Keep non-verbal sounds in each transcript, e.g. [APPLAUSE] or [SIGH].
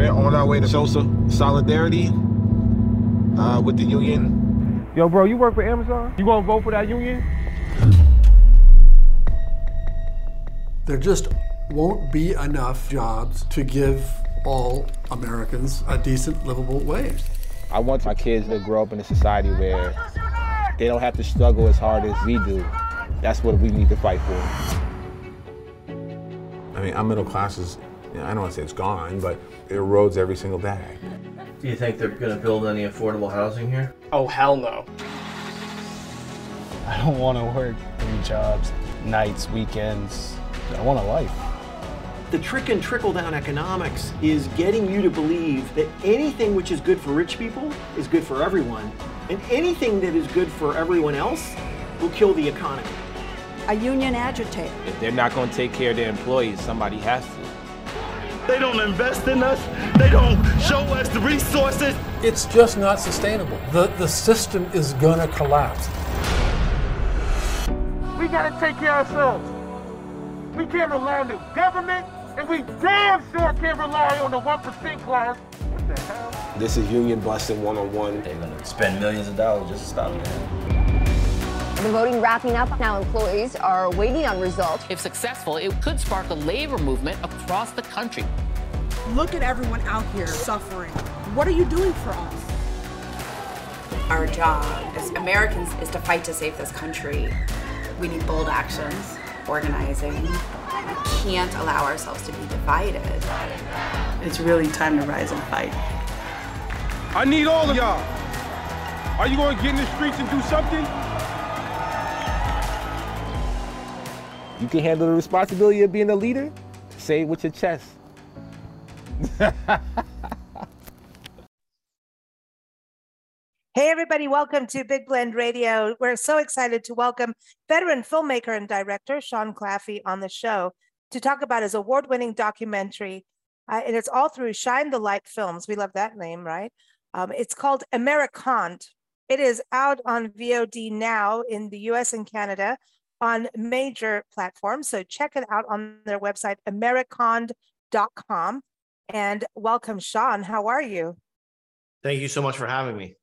We're on our way to show some solidarity uh, with the union. Yo, bro, you work for Amazon? You gonna vote for that union? There just won't be enough jobs to give all Americans a decent, livable wage. I want my kids to grow up in a society where they don't have to struggle as hard as we do. That's what we need to fight for. I mean, our middle class is, you know, I don't want to say it's gone, but it erodes every single day. Do you think they're going to build any affordable housing here? Oh, hell no. I don't want to work three jobs, nights, weekends. I want a life. The trick in trickle down economics is getting you to believe that anything which is good for rich people is good for everyone, and anything that is good for everyone else will kill the economy. A union agitator. If they're not going to take care of their employees, somebody has to. They don't invest in us. They don't show us the resources. It's just not sustainable. The, the system is going to collapse. We gotta take care of ourselves. We can't rely on the government, and we damn sure can't rely on the 1% class. What the hell? This is union busting one on one. They're going to spend millions of dollars just to stop that. The voting wrapping up. Now employees are waiting on results. If successful, it could spark a labor movement across the country. Look at everyone out here suffering. What are you doing for us? Our job as Americans is to fight to save this country. We need bold actions, organizing. We can't allow ourselves to be divided. It's really time to rise and fight. I need all of y'all. Are you gonna get in the streets and do something? You can handle the responsibility of being a leader? Say it with your chest. [LAUGHS] Hey, everybody, welcome to Big Blend Radio. We're so excited to welcome veteran filmmaker and director Sean Claffey on the show to talk about his award winning documentary. Uh, and it's all through Shine the Light Films. We love that name, right? Um, it's called Americonned. It is out on VOD now in the US and Canada on major platforms. So check it out on their website, americonned.com. And welcome, Sean. How are you? Thank you so much for having me.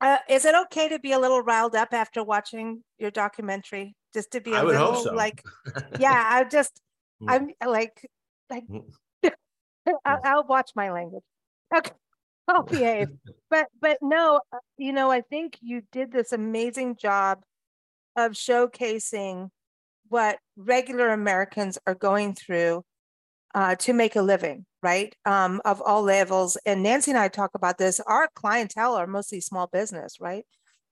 Uh, is it okay to be a little riled up after watching your documentary? Just to be a I would little hope so. like, [LAUGHS] yeah, I just, I'm like, like, [LAUGHS] I'll, I'll watch my language. Okay, [LAUGHS] I'll behave. But, but no, uh, you know, I think you did this amazing job of showcasing what regular Americans are going through uh, to make a living, right? Um, of all levels. And Nancy and I talk about this. Our clientele are mostly small business, right?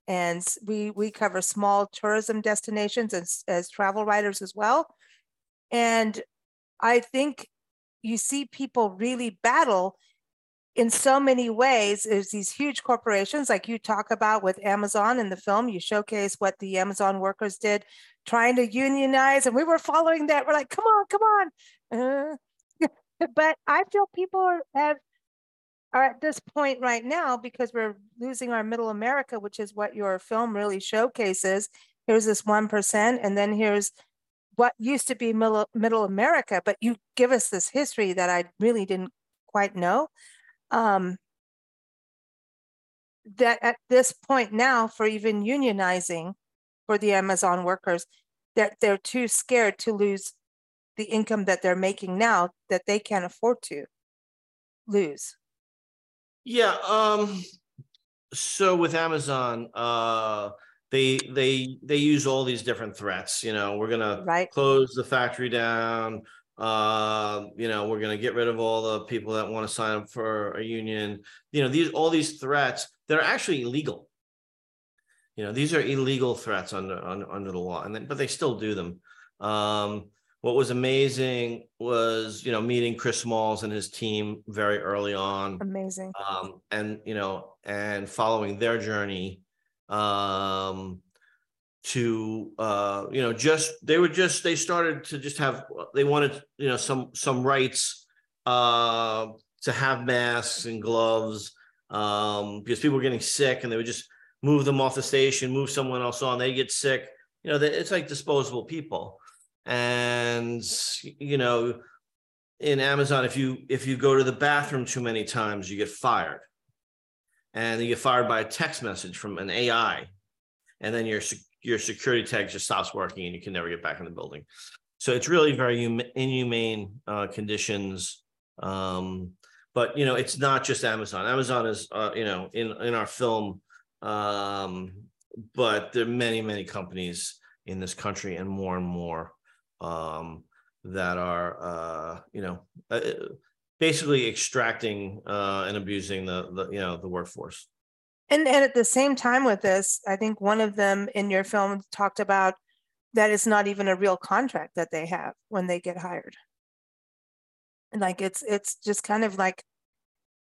And we we cover small tourism destinations as, as travel writers as well. And I think you see people really battle in so many ways. There's these huge corporations, like you talk about with Amazon in the film. You showcase what the Amazon workers did, trying to unionize, and we were following that. We're like, come on, come on. Uh, [LAUGHS] but I feel people are, have are at this point right now because we're losing our middle America, which is what your film really showcases. Here's this one percent, and then here's what used to be middle, middle America. But you give us this history that I really didn't quite know. Um, that at this point now, for even unionizing for the Amazon workers, that they're too scared to lose the income that they're making now that they can't afford to lose. Yeah. Um. So with Amazon, uh, they they they use all these different threats. You know, we're gonna right. close the factory down. Uh, you know, we're gonna get rid of all the people that want to sign up for a union. You know, these all these threats that are actually illegal. You know, these are illegal threats under under, under the law, and then, but they still do them. Um, what was amazing was you know meeting Chris Smalls and his team very early on. Amazing. Um, and you know, and following their journey um to uh you know just they were just they started to just have they wanted you know some some rights uh to have masks and gloves um because people were getting sick and they would just move them off the station move someone else on they get sick. You know they, it's like disposable people. And you know in Amazon, if you if you go to the bathroom too many times, you get fired, and you get fired by a text message from an AI, and then your your security tag just stops working, and you can never get back in the building. So it's really very inhumane uh, conditions. Um, but you know, it's not just Amazon. Amazon is uh, you know in in our film, um, but there are many many companies in this country, and more and more. Um, that are uh, you know uh, basically extracting uh, and abusing the, the you know the workforce. And and at the same time with this, I think one of them in your film talked about that it's not even a real contract that they have when they get hired. Like it's it's just kind of like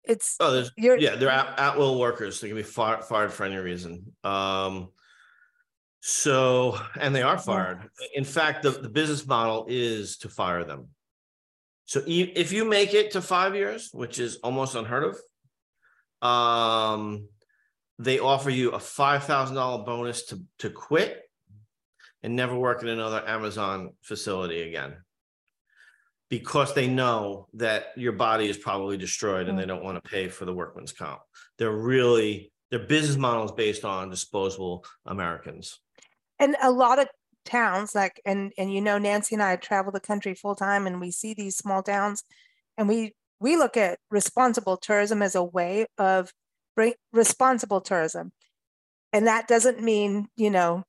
it's oh there's yeah they're at, at will workers they can be fired, fired for any reason um so, and they are fired. In fact, the, the business model is to fire them. So if you make it to five years, which is almost unheard of, um, they offer you a five thousand dollar bonus to to quit and never work in another Amazon facility again, because they know that your body is probably destroyed and they don't want to pay for the workman's comp. They're really their business model is based on disposable Americans and a lot of towns like and and you know nancy and i travel the country full time and we see these small towns and we we look at responsible tourism as a way of responsible tourism. And that doesn't mean you know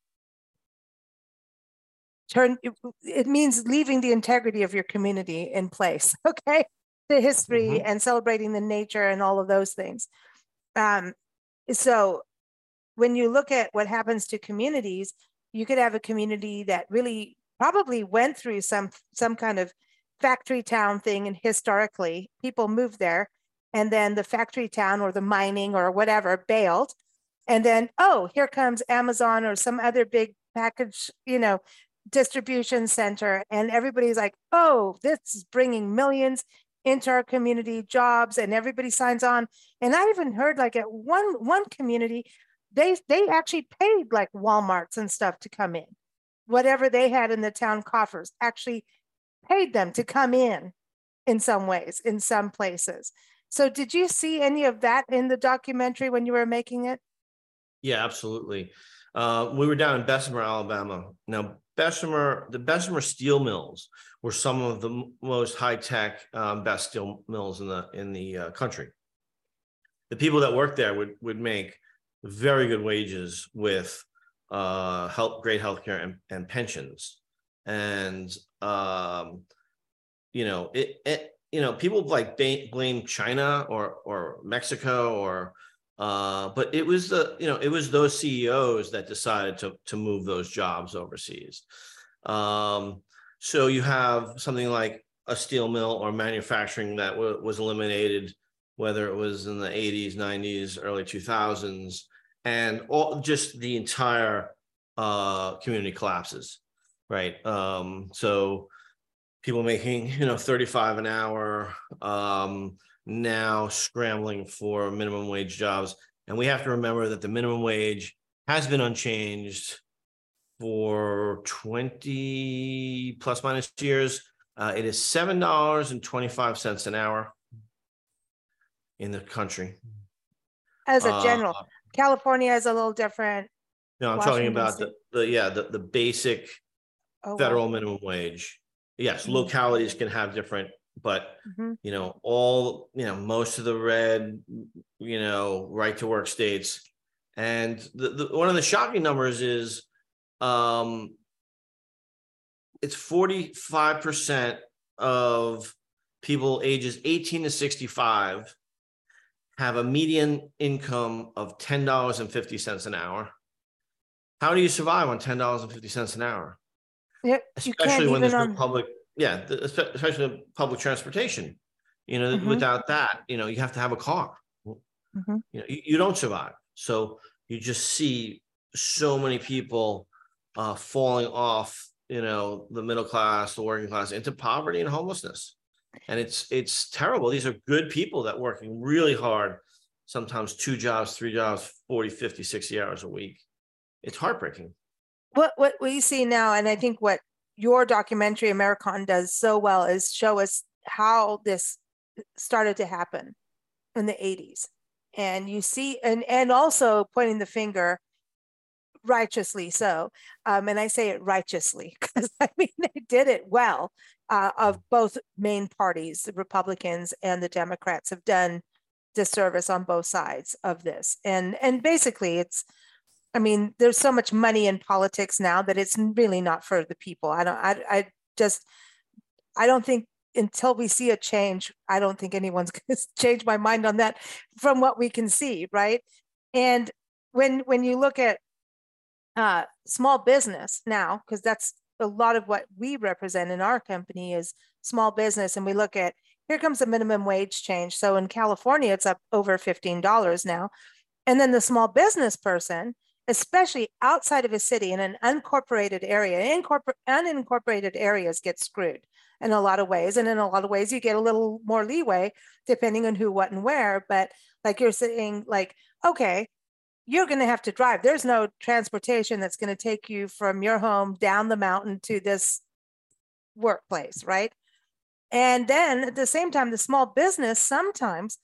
turn it means leaving the integrity of your community in place [LAUGHS] okay? The history mm-hmm. and celebrating the nature and all of those things. Um so when you look at what happens to communities you could have a community that really probably went through some some kind of factory town thing and historically people moved there and then the factory town or the mining or whatever bailed and then oh here comes amazon or some other big package you know distribution center and everybody's like oh this is bringing millions into our community jobs and everybody signs on and i even heard like at one one community they they actually paid like Walmarts and stuff to come in. Whatever they had in the town coffers actually paid them to come in in some ways, in some places. So did you see any of that in the documentary when you were making it? Yeah, absolutely. Uh, we were down in Bessemer, Alabama. Now, Bessemer, the Bessemer steel mills were some of the most high tech, um, best steel mills in the in the uh, country. The people that worked there would would make very good wages with uh, help, great healthcare and, and pensions. And, um, you know, it, it, you know, people like blame China or, or Mexico or, uh, but it was the, you know, it was those CEOs that decided to, to move those jobs overseas. Um, so you have something like a steel mill or manufacturing that w- was eliminated whether it was in the 80s, 90s, early 2000s, and all just the entire uh, community collapses, right? Um, so people making you know 35 an hour um, now scrambling for minimum wage jobs, and we have to remember that the minimum wage has been unchanged for 20 plus minus years. Uh, it is seven dollars and 25 cents an hour in the country. As a general, uh, California is a little different. No, I'm Washington talking about the, the yeah, the, the basic oh, federal wow. minimum wage. Yes, mm-hmm. localities can have different, but mm-hmm. you know, all you know, most of the red, you know, right to work states. And the, the one of the shocking numbers is um it's 45% of people ages 18 to 65 have a median income of $10.50 an hour. How do you survive on $10.50 an hour? Yep, especially when there's no public, yeah, especially public transportation. You know, mm-hmm. without that, you know, you have to have a car. Mm-hmm. You know, you, you, don't survive. So you just see so many people uh, falling off, you know, the middle class, the working class into poverty and homelessness and it's it's terrible these are good people that working really hard sometimes two jobs three jobs 40 50 60 hours a week it's heartbreaking what what we see now and i think what your documentary Americonned does so well is show us how this started to happen in the 80s. And you see, and and also pointing the finger righteously so. Um, and I say it righteously [LAUGHS] because I mean they did it well. Uh, of both main parties, the Republicans and the Democrats, have done disservice on both sides of this. And and basically, it's, I mean, there's so much money in politics now that it's really not for the people. I don't. I I just, I don't think until we see a change, I don't think anyone's [LAUGHS] going to change my mind on that from what we can see, right? And when when you look at uh, small business now, because that's a lot of what we represent in our company is small business, and we look at here comes the minimum wage change. So in California, it's up over fifteen dollars now, and then the small business person, especially outside of a city in an unincorporated area, incorpor- unincorporated areas get screwed in a lot of ways, and in a lot of ways you get a little more leeway depending on who, what, and where. But like you're saying, like okay, you're going to have to drive. There's no transportation that's going to take you from your home down the mountain to this workplace, right? And then at the same time, the small business sometimes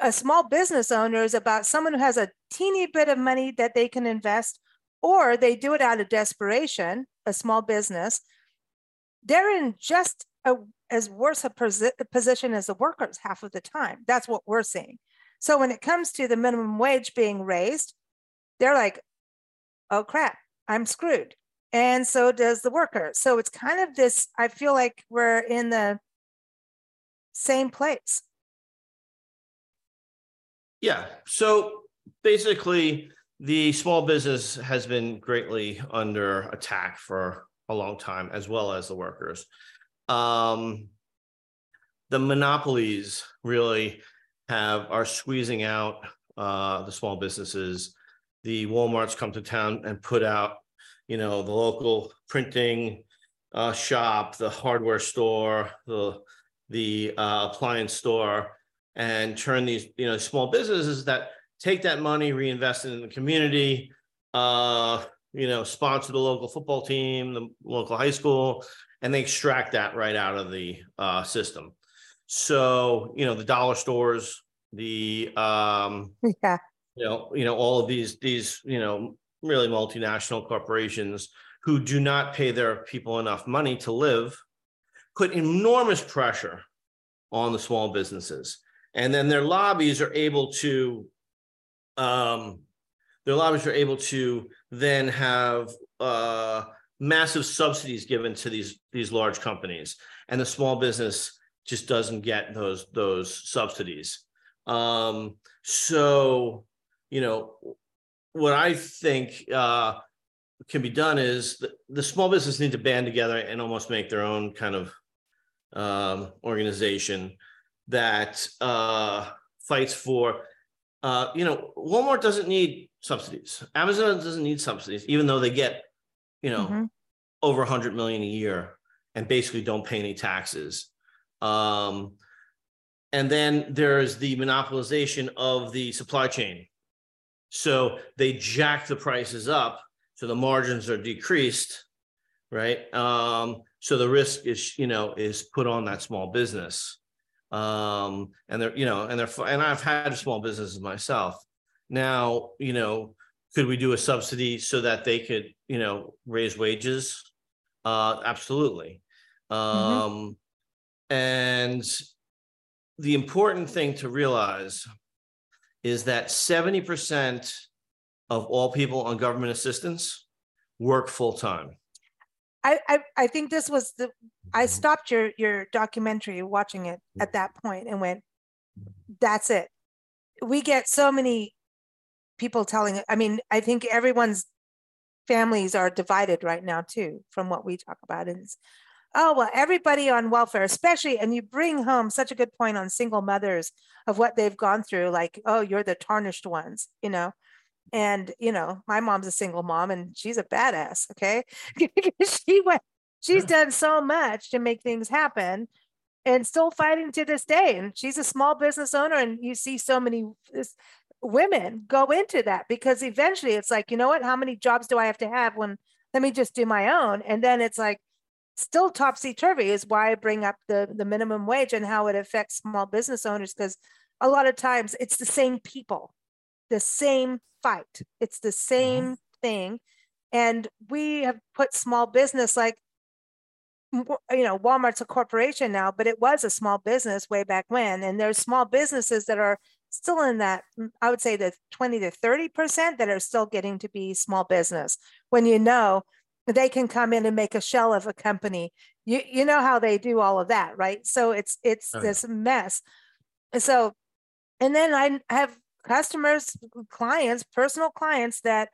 a small business owner is about someone who has a teeny bit of money that they can invest, or they do it out of desperation, a small business. They're in just a, as worse a posi- position as the workers half of the time. That's what we're seeing. So when it comes to the minimum wage being raised, they're like, oh crap, I'm screwed. And so does the worker. So it's kind of this, I feel like we're in the same place. Yeah. So basically, the small business has been greatly under attack for a long time, as well as the workers. Um, the monopolies really have are squeezing out uh, the small businesses. The WalMarts come to town and put out, you know, the local printing uh, shop, the hardware store, the the uh, appliance store, and turn these, you know, small businesses that take that money, reinvest it in the community, uh, you know, sponsor the local football team, the local high school, and they extract that right out of the uh, system. So, you know, the dollar stores, the um, [LAUGHS] yeah, you know, you know, all of these these, you know, really multinational corporations who do not pay their people enough money to live put enormous pressure on the small businesses. And then their lobbies are able to um their lobbies are able to then have uh massive subsidies given to these these large companies and the small business just doesn't get those those subsidies. Um, so, you know, what I think uh, can be done is the, the, small business need to band together and almost make their own kind of um, organization that uh, fights for. Uh, you know, Walmart doesn't need subsidies. Amazon doesn't need subsidies, even though they get, you know, mm-hmm. over 100 million a year and basically don't pay any taxes. Um, and then there's the monopolization of the supply chain. So they jack the prices up, so the margins are decreased, right? Um, so the risk is, you know, is put on that small business. Um, and they're, you know, and they're, and I've had small businesses myself. Now, you know, could we do a subsidy so that they could, you know, raise wages? Uh, absolutely. Mm-hmm. Um, mm-hmm and the important thing to realize is that 70% of all people on government assistance work full time. I, I, I think this was the I mm-hmm. stopped your your documentary watching it at that point and went, that's it. We get so many people telling I mean, I think everyone's families are divided right now too, from what we talk about. And oh well everybody on welfare especially and you bring home such a good point on single mothers of what they've gone through like oh you're the tarnished ones you know and you know my mom's a single mom and she's a badass okay? [LAUGHS] She went she's done so much to make things happen and still fighting to this day and she's a small business owner and you see so many women go into that because eventually it's like you know what? How many jobs do i have to have when let me just do my own? And then it's like still topsy turvy is why I bring up the the minimum wage and how it affects small business owners because a lot of times it's the same people, the same fight. It's the mm-hmm. same thing. And we have put small business like you know, Walmart's a corporation now, but it was a small business way back when. And there's small businesses that are still in that, I would say the 20 to 30% that are still getting to be small business. When you know they can come in and make a shell of a company. You you know how they do all of that, right? So it's it's Oh, yeah. this mess. And so and then I have customers, clients, personal clients that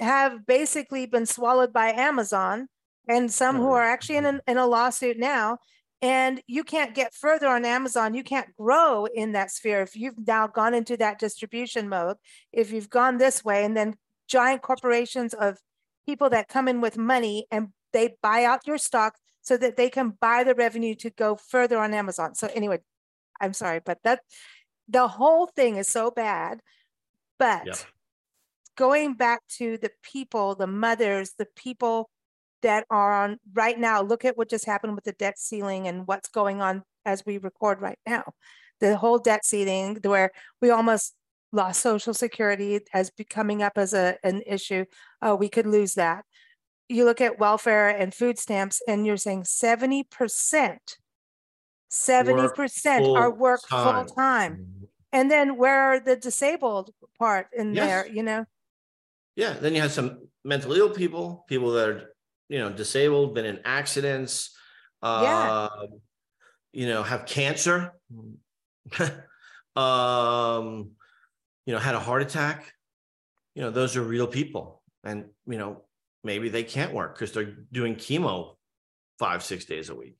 have basically been swallowed by Amazon and some who oh, are actually in, an, in a lawsuit now. And you can't get further on Amazon. You can't grow in that sphere if you've now gone into that distribution mode. If you've gone this way, and then giant corporations of people that come in with money and they buy out your stock so that they can buy the revenue to go further on Amazon. So anyway, I'm sorry, but that the whole thing is so bad. But Yep. going back to the people, the mothers, the people that are on right now, look at what just happened with the debt ceiling and what's going on as we record right now. The whole debt ceiling, where we almost lost Social Security as coming up as a, an issue. Oh, we could lose that. You look at welfare and food stamps, and you're saying 70%, 70% are work full time. And then where are the disabled part in Yes. there, you know? Yeah, then you have some mentally ill people, people that are, you know, disabled, been in accidents, Yeah. uh, you know, have cancer, [LAUGHS] um, you know, had a heart attack. You know, those are real people, and you know, maybe they can't work because they're doing chemo five, six days a week,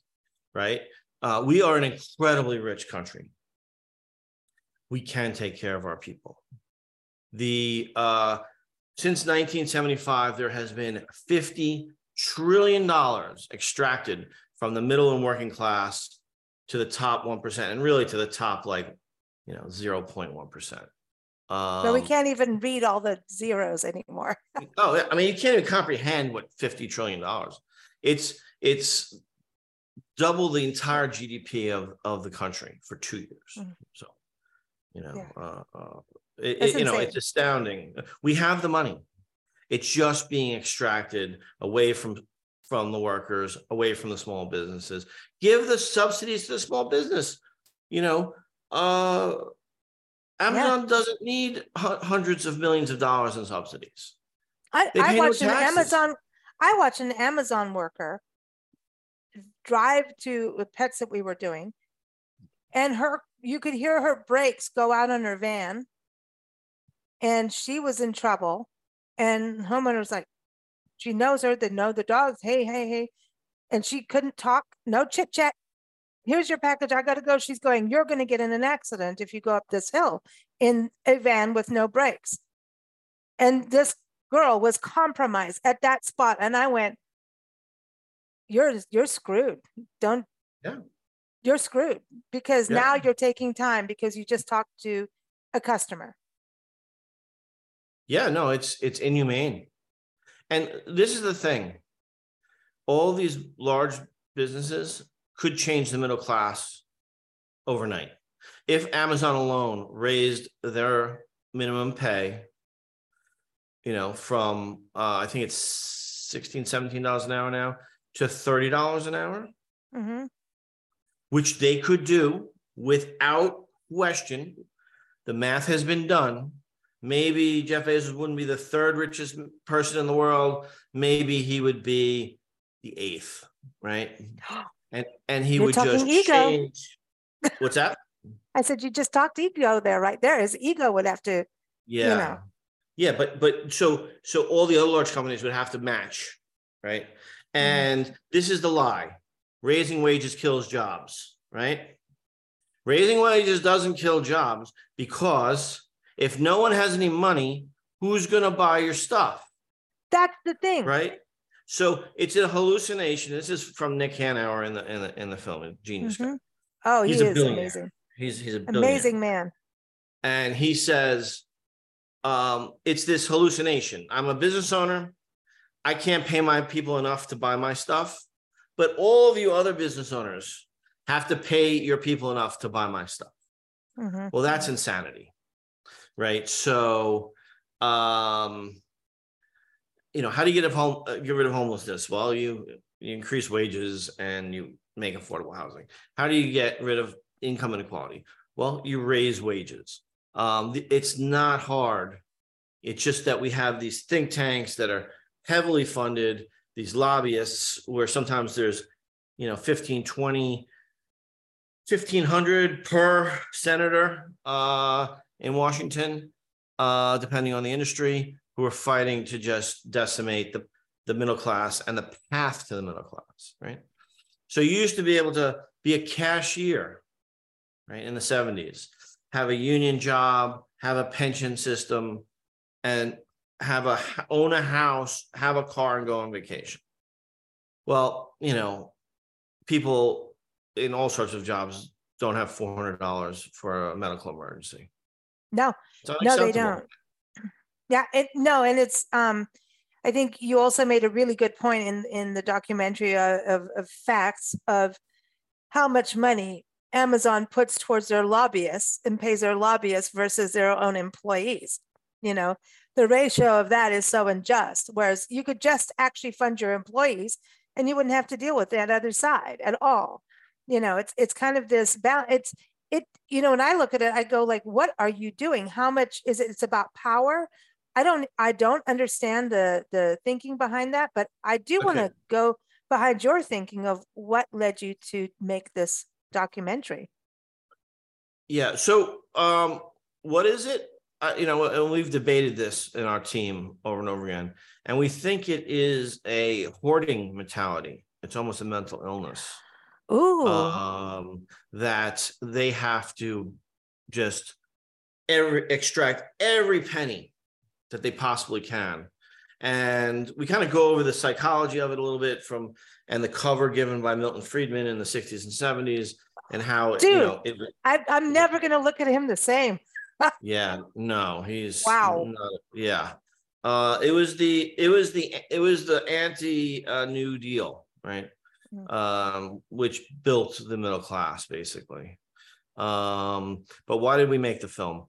right? Uh, we are an incredibly rich country. We can take care of our people. The uh, since 1975, there has been 50 trillion dollars extracted from the middle and working class to the top 1%, and really to the top, like, you know, 0.1%. Um, So we can't even read all the zeros anymore. [LAUGHS] Oh, I mean, you can't even comprehend what fifty trillion dollars. It's it's double the entire GDP of of the country for two years. Mhm. So, you know, Yeah. uh, uh, it, you know, it's astounding. We have the money. It's just being extracted away from from the workers, away from the small businesses. Give the subsidies to the small business. You know, uh, Amazon doesn't need hu- hundreds of millions of dollars in subsidies. I, I pay no an. Amazon, I watched an Amazon worker drive to the pets that we were doing. And her, you could hear her brakes go out on her van. And she was in trouble. And homeowner was like, she knows her, they know the dogs. Hey, hey, hey. And she couldn't talk, no chit chat. Here's your package. I got to go. She's going, You're going to get in an accident if you go up this hill in a van with no brakes. And this girl was compromised at that spot. And I went, You're you're screwed. Don't Yeah. You're screwed because now you're taking time because you just talked to a customer. Yeah, no, it's it's inhumane. And this is the thing. All these large businesses could change the middle class overnight. If Amazon alone raised their minimum pay, you know, from uh, I think it's 16 17 dollars an hour now to 30 dollars an hour, hmm which they could do without question. The math has been done. Maybe Jeff Bezos wouldn't be the third richest person in the world. Maybe he would be the eighth, right? [GASPS] And and he You're would just ego. change. What's that? [LAUGHS] I said, You just talked ego there, right there. His ego would have to, Yeah. know. Yeah, but but so so all the other large companies would have to match, right? Mm-hmm. And this is the lie. Raising wages kills jobs, right? Raising wages doesn't kill jobs because if no one has any money, who's going to buy your stuff, that's the thing. right? So it's a hallucination. This is from Nick Hanauer in the in the in the film Genius. Guy. Mhm. Oh, he a is billionaire. amazing. He's he's a Amazing man. and he says um, it's this hallucination i'm a business owner i can't pay my people enough to buy my stuff but all of you other business owners have to pay your people enough to buy my stuff. Mhm. Well, that's insanity, right? So, um, you know, how do you get of home uh, get rid of homelessness? Well, you you increase wages and you make affordable housing. How do you get rid of income inequality? Well, you raise wages. Um, it's not hard. It's just that we have these think tanks that are heavily funded, these lobbyists, where sometimes there's, you know, 15, 20, 1500 per senator uh, in Washington, uh, depending on the industry, who are fighting to just decimate the, the middle class and the path to the middle class, right? So you used to be able to be a cashier, right, in the 70s, have a union job, have a pension system, and have a own a house, have a car, and go on vacation. Well, you know, people in all sorts of jobs don't have four hundred dollars for a medical emergency. No, no, they don't. Yeah, it, no, and it's, um, I think you also made a really good point in, in the documentary uh, of, of facts of how much money Amazon puts towards their lobbyists and pays their lobbyists versus their own employees. You know, the ratio of that is so unjust, whereas you could just actually fund your employees and you wouldn't have to deal with that other side at all. You know, it's, it's kind of this balance. It's, it, you know, when I look at it, I go like, what are you doing? How much is it? It's about power. I don't, I don't understand the, the thinking behind that, but I do want to go behind your thinking of what led you to make this documentary. Yeah. So, um, what is it? Uh, you know, and we've debated this in our team over and over again, and we think it is a hoarding mentality. It's almost a mental illness. Ooh. Um, that they have to just every extract every penny that they possibly can. And we kind of go over the psychology of it a little bit from and the cover given by Milton Friedman in the 60s and 70s and how Dude, you know it I, I'm never going to look at him the same. Yeah, no, he's Wow. not- yeah. Uh it was the it was the it was the anti uh, New Deal, right? Mm. Um, which built the middle class basically. Um, but why did we make the film?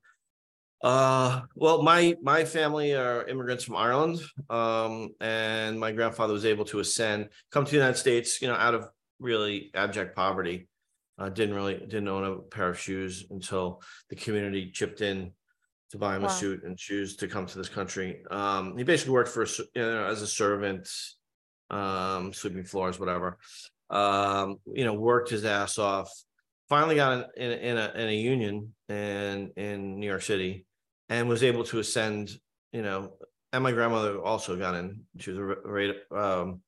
Uh, well, my my family are immigrants from Ireland, um, and my grandfather was able to ascend, come to the United States, you know, out of really abject poverty. Uh, didn't really didn't own a pair of shoes until the community chipped in to buy him Wow. a suit and shoes to come to this country. Um, he basically worked for you know as a servant, um, sweeping floors, whatever. Um, you know, worked his ass off. Finally got in, in, in a in a union in in New York City, and was able to ascend. You know, and my grandmother also got in. She was a ra- um,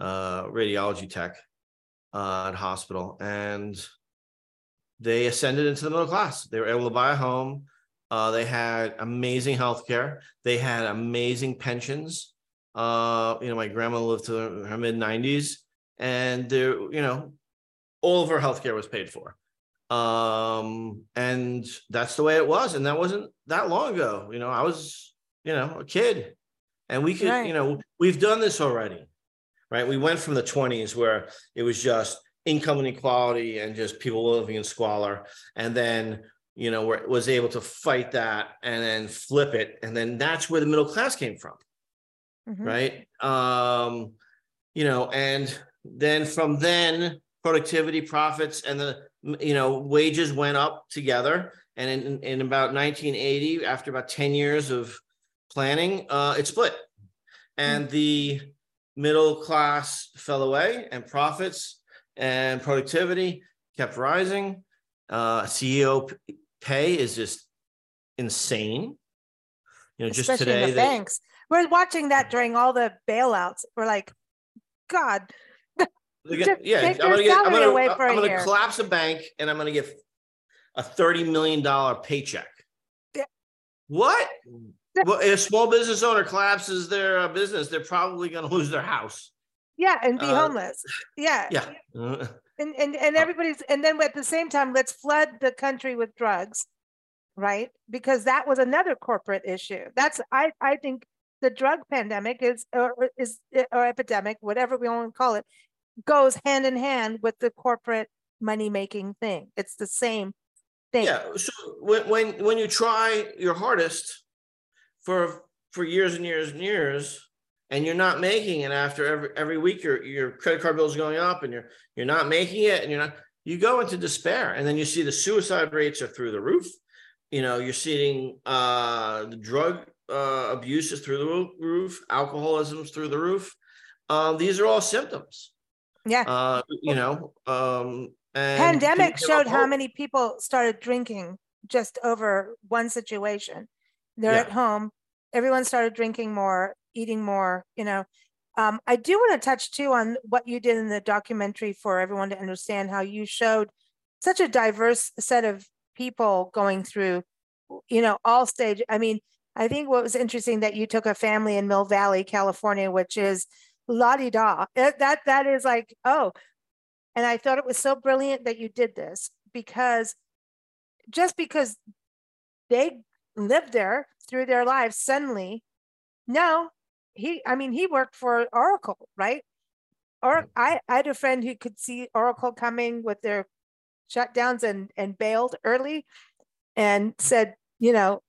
uh, radiology tech uh, at hospital, and they ascended into the middle class. They were able to buy a home. Uh, they had amazing health care. They had amazing pensions. Uh, you know, my grandma lived to her mid 90s, and there, you know, all of her health care was paid for. Um, and that's the way it was. And that wasn't that long ago. You know, I was, you know, a kid. And we could, Right. you know, we've done this already, right? We went from the 20s where it was just income inequality and just people living in squalor. And then, you know, where was able to fight that and then flip it. And then that's where the middle class came from Mhm. right? Um, you know, and then from then productivity, profits, and the you know wages went up together. And in, in about 1980, after about 10 years of planning, uh, it split, and the middle class fell away, and profits and productivity kept rising. Uh, CEO pay is just insane. You know, just today, the they- banks. We're watching that during all the bailouts. We're like, God, yeah, I'm gonna get, I'm gonna, away for a I'm gonna collapse a bank and I'm gonna get a thirty million dollar paycheck. Yeah. What? Well, if a small business owner collapses their uh, business, they're probably gonna lose their house. yeah, and be Uh, homeless. Yeah. Yeah. And, [LAUGHS] and, and everybody's, and then at the same time, let's flood the country with drugs, right? Because that was another corporate issue. That's, I, I think the drug pandemic is, or or is, or epidemic, whatever we want to call it, goes hand in hand with the corporate money making thing. It's the same thing. Yeah. So when when when you try your hardest for for years and years and years, and you're not making it after every every week, your your credit card bill is going up, and you're you're not making it, and you're not you go into despair, and then you see the suicide rates are through the roof. You know, you're seeing uh, the drug uh, abuse is through the roof, alcoholism's through the roof. Um, these are all symptoms. Yeah. Uh, you know, um, and Pandemic showed how many people started drinking just over one situation. They're Yeah. at home. Everyone started drinking more, eating more, you know. Um, I do want to touch too on what you did in the documentary for everyone to understand how you showed such a diverse set of people going through, you know, all stage. I mean, I think what was interesting that you took a family in Mill Valley, California, which is la di da. That that is like, oh, and I thought it was so brilliant that you did this because just because they lived there through their lives suddenly, no, he, I mean, he worked for Oracle, right? Or I, I had a friend who could see Oracle coming with their shutdowns and and bailed early and said, you know,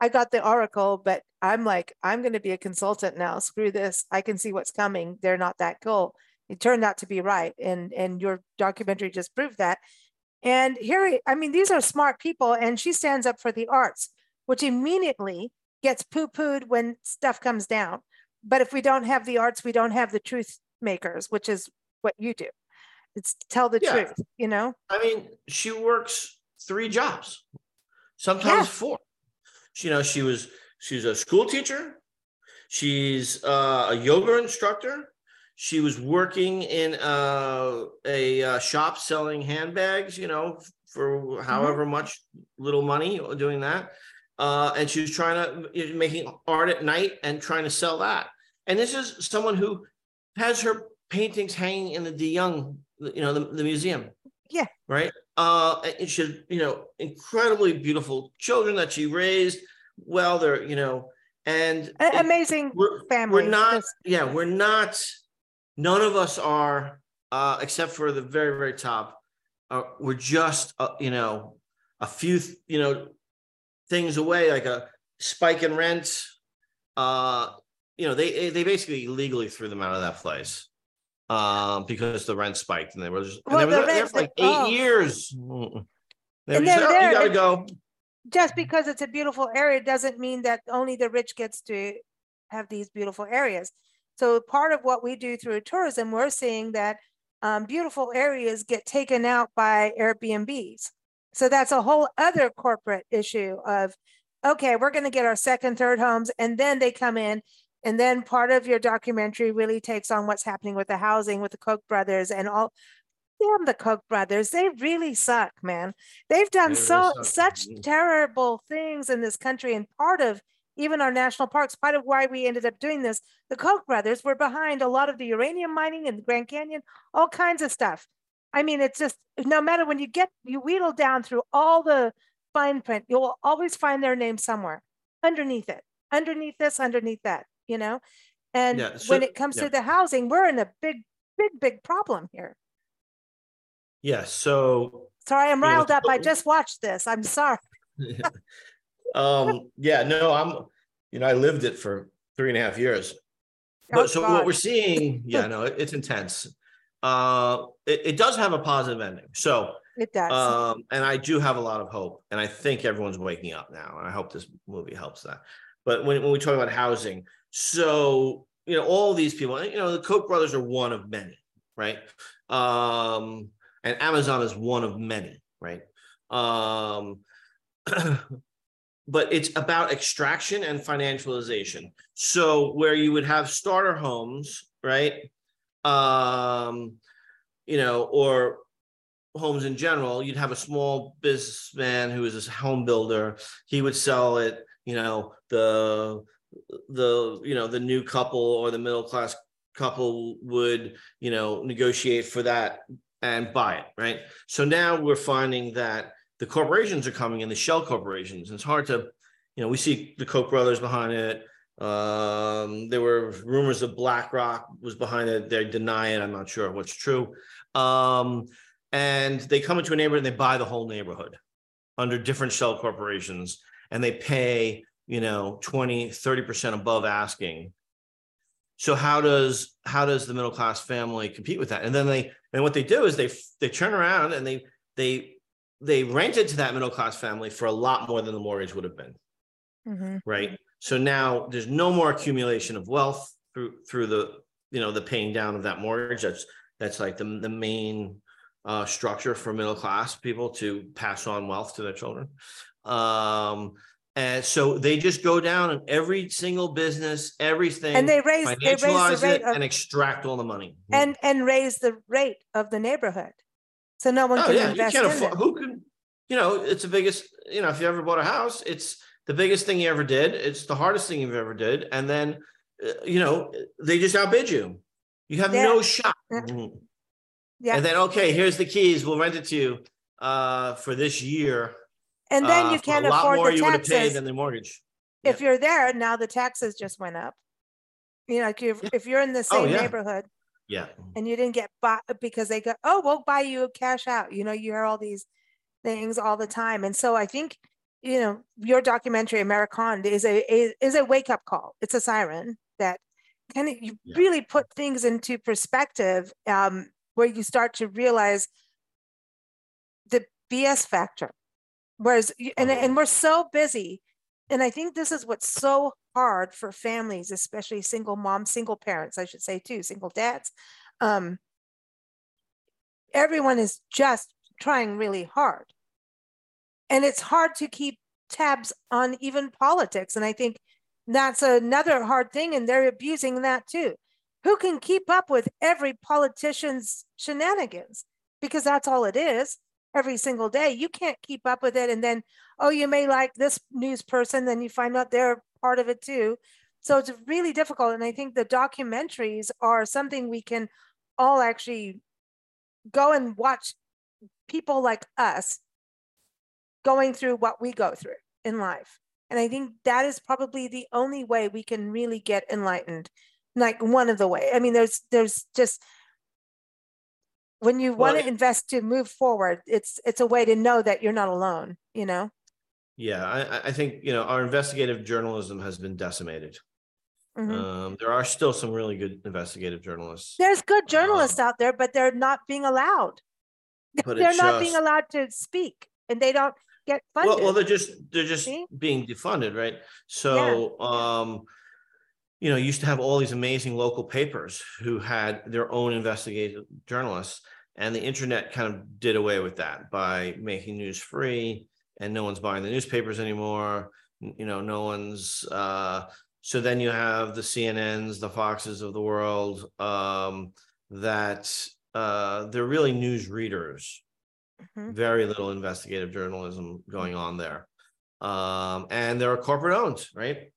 I got the Oracle, but I'm like, I'm going to be a consultant now. Screw this. I can see what's coming. They're not that cool. It turned out to be right, and and your documentary just proved that. And here, I mean, these are smart people, and she stands up for the arts, which immediately gets poo-pooed when stuff comes down. But if we don't have the arts, we don't have the truth makers, which is what you do. It's tell the Yeah. truth, you know? I mean, she works three jobs, sometimes four. She, you know, she was she's a school teacher. She's uh, a yoga instructor. She was working in uh, a uh, shop selling handbags, you know, for however much little money doing that. Uh, and she was trying to making art at night and trying to sell that. And this is someone who has her paintings hanging in the De Young, you know, the, the museum Yeah. right? Uh, and she you know, incredibly beautiful children that she raised. Well, they're, you know, and A- amazing we're, family. We're not, yeah, we're not. None of us are, uh, except for the very, very top. Uh, we're just, uh, you know, a few, you know, things away, like a spike in rent. Uh, you know, they they basically legally threw them out of that place um, because the rent spiked, and they were just, and Well, they were the there, there for like eight oh. years. They And were just, they're "Oh, you gotta go. just because it's a beautiful area doesn't mean that only the rich gets to have these beautiful areas. So part of what we do through tourism, we're seeing that um, beautiful areas get taken out by Airbnbs. So that's a whole other corporate issue of, okay, we're going to get our second, third homes, and then they come in. And then part of your documentary really takes on what's happening with the housing with the Koch brothers and all. Damn the Koch brothers, they really suck, man. They've done They so really such terrible things in this country, and part of even our national parks, part of why we ended up doing this, the Koch brothers were behind a lot of the uranium mining in the Grand Canyon, all kinds of stuff. I mean, it's just no matter when you get you wheedle down through all the fine print, you'll always find their name somewhere underneath it, underneath this, underneath that, you know. And Yeah, when it comes yeah. to the housing, we're in a big, big, big problem here. Yeah. So Sorry, I'm You know, riled up. I just watched this. I'm sorry. [LAUGHS] [LAUGHS] um yeah no i'm you know i lived it for three and a half years Oh, but so God. what we're seeing [LAUGHS] yeah no it's intense uh it, it does have a positive ending so It does. um and i do have a lot of hope and i think everyone's waking up now and i hope this movie helps that but when, when we talk about housing so you know all these people you know the koch brothers are one of many right um and amazon is one of many right um [CLEARS THROAT] but it's about extraction and financialization. So where you would have starter homes, right? Um, you know, or homes in general, you'd have a small businessman who is a home builder. He would sell it, you know, the the you know the new couple or the middle class couple would you know negotiate for that and buy it, right? So now we're finding that the corporations are coming in, the shell corporations. and It's hard to, you know, we see the Koch brothers behind it, Um, there were rumors of BlackRock was behind it. They deny it. I'm not sure what's true. Um, and they come into a neighborhood and they buy the whole neighborhood under different shell corporations and they pay, you know, 20, 30% above asking. So how does how does the middle class family compete with that? And then they and what they do is they they turn around and they they they rent it to that middle class family for a lot more than the mortgage would have been. Mm-hmm. Right. So now there's no more accumulation of wealth through through the you know the paying down of that mortgage. That's that's like the the main uh, structure for middle class people to pass on wealth to their children. Um, and so they just go down and every single business, everything, And they raise- they raise the rate it, of- and extract all the money. and and raise the rate of the neighborhood, so no one Oh can yeah, you invest can't in afford. it. Who can? You know, it's the biggest. You know, if you ever bought a house, it's the biggest thing you ever did. It's the hardest thing you've ever did, and then, uh, you know, they just outbid you. You have no shot. Yeah. Mhm. And then, okay, here's the keys. We'll rent it to you uh, for this year. And then uh, you can't afford more the you would have paid taxes. than the mortgage. If you're there now, the taxes just went up. You know, like if, if you're in the Oh, same yeah. neighborhood Yeah. and you didn't get bought because they go, oh, we'll buy you cash out. You know, you hear all these things all the time, and so I think you know your documentary Americonned is a is, is a wake up call. It's a siren that kind of you really put things into perspective, um, where you start to realize the BS factor. Whereas, and, and we're so busy. And I think this is what's so hard for families, especially single moms, single parents, I should say too, single dads. Um, everyone is just trying really hard. And it's hard to keep tabs on even politics. And I think that's another hard thing. And they're abusing that too. Who can keep up with every politician's shenanigans? Because that's all it is every single day. You can't keep up with it. And then, oh, you may like this news person, then you find out they're part of it too. So it's really difficult. And I think the documentaries are something we can all actually go and watch people like us going through what we go through in life. And I think that is probably the only way we can really get enlightened. Like one of the way. I mean, there's there's just when you Well, want to invest to move forward, it's it's a way to know that you're not alone, you know? Yeah, I, I- think you know our investigative journalism has been decimated. Mhm. Um, there are still some really good investigative journalists, There's good journalists out there, but they're not being allowed. they're not being allowed to speak and they don't get funded. Well, well, they're just they're just being defunded, right? So, um, you know, used to have all these amazing local papers who had their own investigative journalists, and the internet kind of did away with that by making news free, and no one's buying the newspapers anymore. You know, no one's. Uh, so then you have the CNNs, the Foxes of the world, um, that uh, they're really news readers very little investigative journalism going on there. Um, and they're corporate owned, right?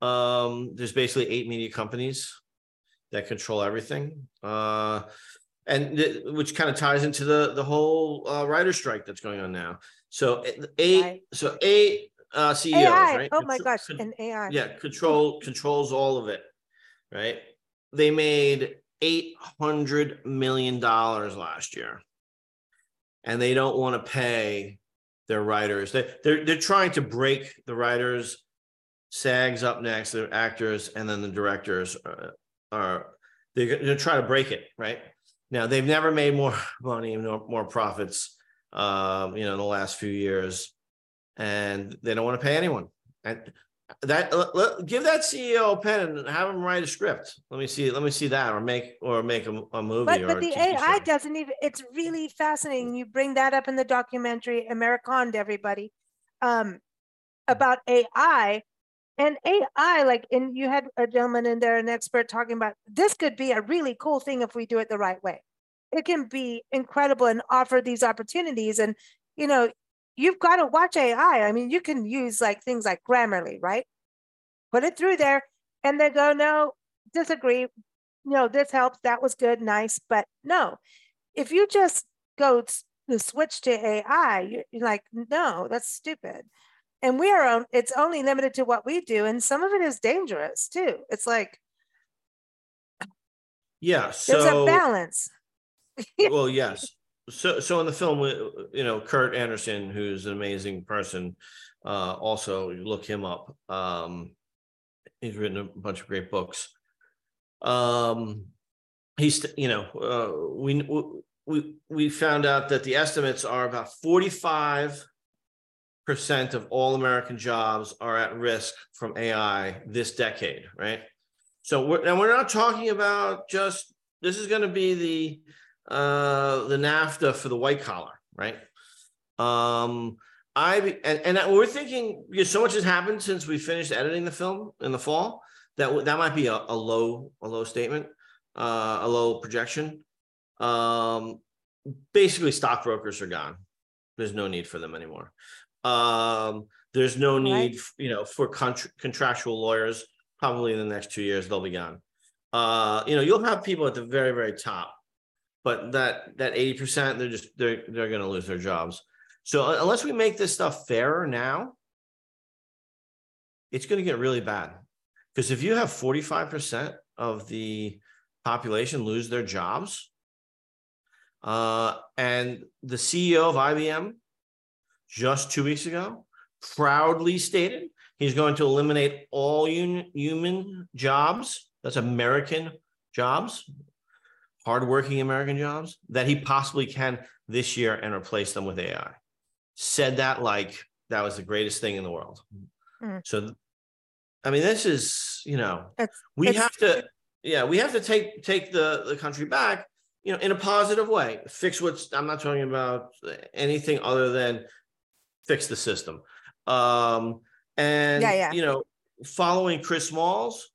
Um, there's basically eight media companies that control everything. Uh, and th- which kind of ties into the the whole uh, writer strike that's going on now. So eh, eight, so eight uh, CEOs, AI. right? Oh my gosh, con- and AI. yeah, control controls all of it, right? They made eight hundred million dollars last year, and they don't want to pay their writers. They they're they're trying to break the writers. SAG's up next, the actors, and then the directors are, are they're going to try to break it, right? Now they've never made more [LAUGHS] money, more, more profits, um, you know, in the last few years, and they don't want to pay anyone. And that let, let- give that CEO a pen and have him write a script. Let me see. Let me see that, or make or make a, a movie. But or but the AI show. doesn't even. It's really fascinating. You bring that up in the documentary Americonned to everybody um, about AI and AI. Like, and you had a gentleman in there, an expert, talking about this could be a really cool thing if we do it the right way. It can be incredible and offer these opportunities. And you know, you've got to watch AI. I mean, you can use like things like Grammarly, right? Put it through there, and they go, no, disagree no, this helps. That was good, nice. But no, if you just go to switch to AI, you're, you're like, no, that's stupid. and we are on it's only limited to what we do and some of it is dangerous too it's like yeah so there's a balance [LAUGHS] well yes so so in the film you know kurt andersen who's an amazing person uh also look him up um he's written a bunch of great books um he's you know uh we we we found out that the estimates are about 45 percent of all American jobs are at risk from AI this decade, right? So we're, and we're not talking about just this is going to be the uh, the NAFTA for the white collar, right? Um, I and, and we're thinking because so much has happened since we finished editing the film in the fall that that might be a, a low a low statement, uh, a low projection. Um, basically, stockbrokers are gone. There's no need for them anymore. Um, there's no need, right. you know, for contr- contractual lawyers. Probably in the next two years, they'll be gone. Uh, you know, you'll have people at the very, very top, but that that 80%, they're just they're they're gonna lose their jobs. So uh, unless we make this stuff fairer now, it's gonna get really bad. Because if you have 45% of the population lose their jobs, uh, and the CEO of IBM just two weeks ago proudly stated he's going to eliminate all un- human jobs, that's American jobs, hardworking American jobs, that he possibly can this year and replace them with AI. Said that like that was the greatest thing in the world. Mm. So, I mean, this is, you know, we have to, yeah, we have to take take the the country back, you know, in a positive way. Fix what's. I'm not talking about anything other than fix the system. Um, and yeah, yeah. you know, following Chris Smalls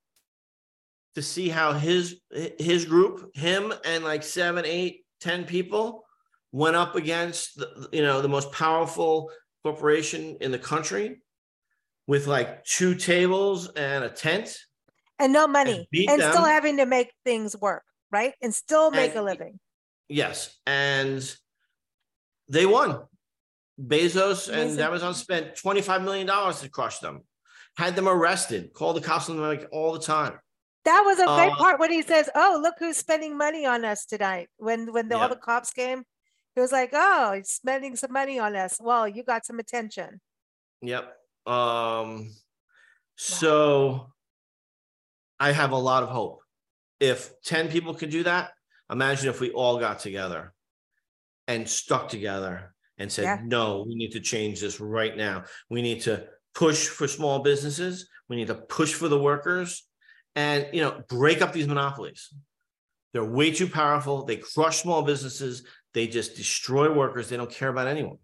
to see how his his group, him and like seven, eight, ten people went up against the, you know the most powerful corporation in the country with like two tables and a tent and no money and, and still having to make things work right? And still make and, a living. Yes. And they won. Bezos and Amazon spent $25 million to crush them, had them arrested, called the cops on them like all the time. That was a great uh, part when he says, Oh, look who's spending money on us tonight. When when the, yeah. all the cops came, he was like, Oh, he's spending some money on us. Well, you got some attention. Yep. Um, so I have a lot of hope. If 10 people could do that, imagine if we all got together and stuck together and said, yeah. no, we need to change this right now. We need to push for small businesses. We need to push for the workers and, you know, break up these monopolies. They're way too powerful. They crush small businesses. They just destroy workers. They don't care about anyone.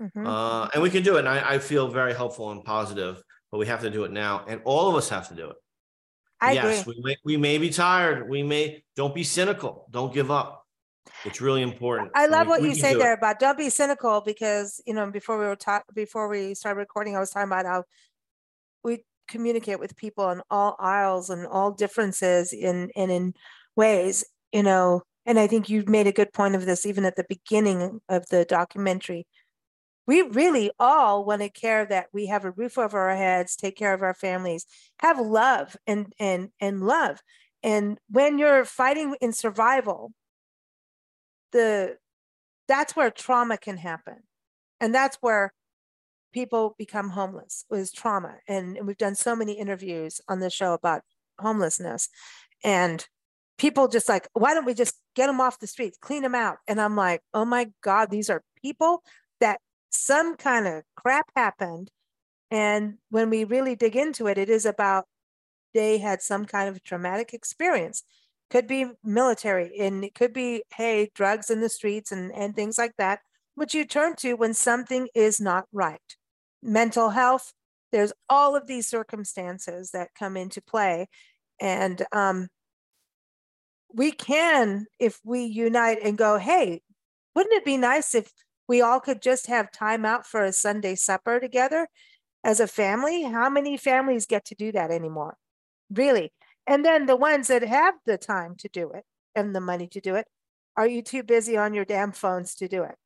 Mm-hmm. Uh, and we can do it. And I, I, feel very hopeful and positive, but we have to do it now. And all of us have to do it. I yes, agree. we may, we may be tired. We may, don't be cynical. Don't give up. It's really important. I love we, what we you say there it. about don't be cynical because you know before we were talk before we started recording, I was talking about how we communicate with people on all aisles and all differences in and in ways, you know. And I think you made a good point of this even at the beginning of the documentary. We really all want to care that we have a roof over our heads, take care of our families, have love and and and love. And when you're fighting in survival, the that's where trauma can happen and that's where people become homeless is trauma and, we've done so many interviews on the show about homelessness and people just like why don't we just get them off the streets clean them out? And i'm like oh my god these are people that some kind of crap happened and when we really dig into it it is about they had some kind of traumatic experience. Could be military and it could be hey drugs in the streets and, and things like that which you turn to when something is not right mental health there's all of these circumstances that come into play. And um, we can if we unite and go hey wouldn't it be nice if we all could just have time out for a sunday supper together as a family? How many families get to do that anymore? Really? And then the ones that have the time to do it and the money to do it, are you too busy on your damn phones to do it?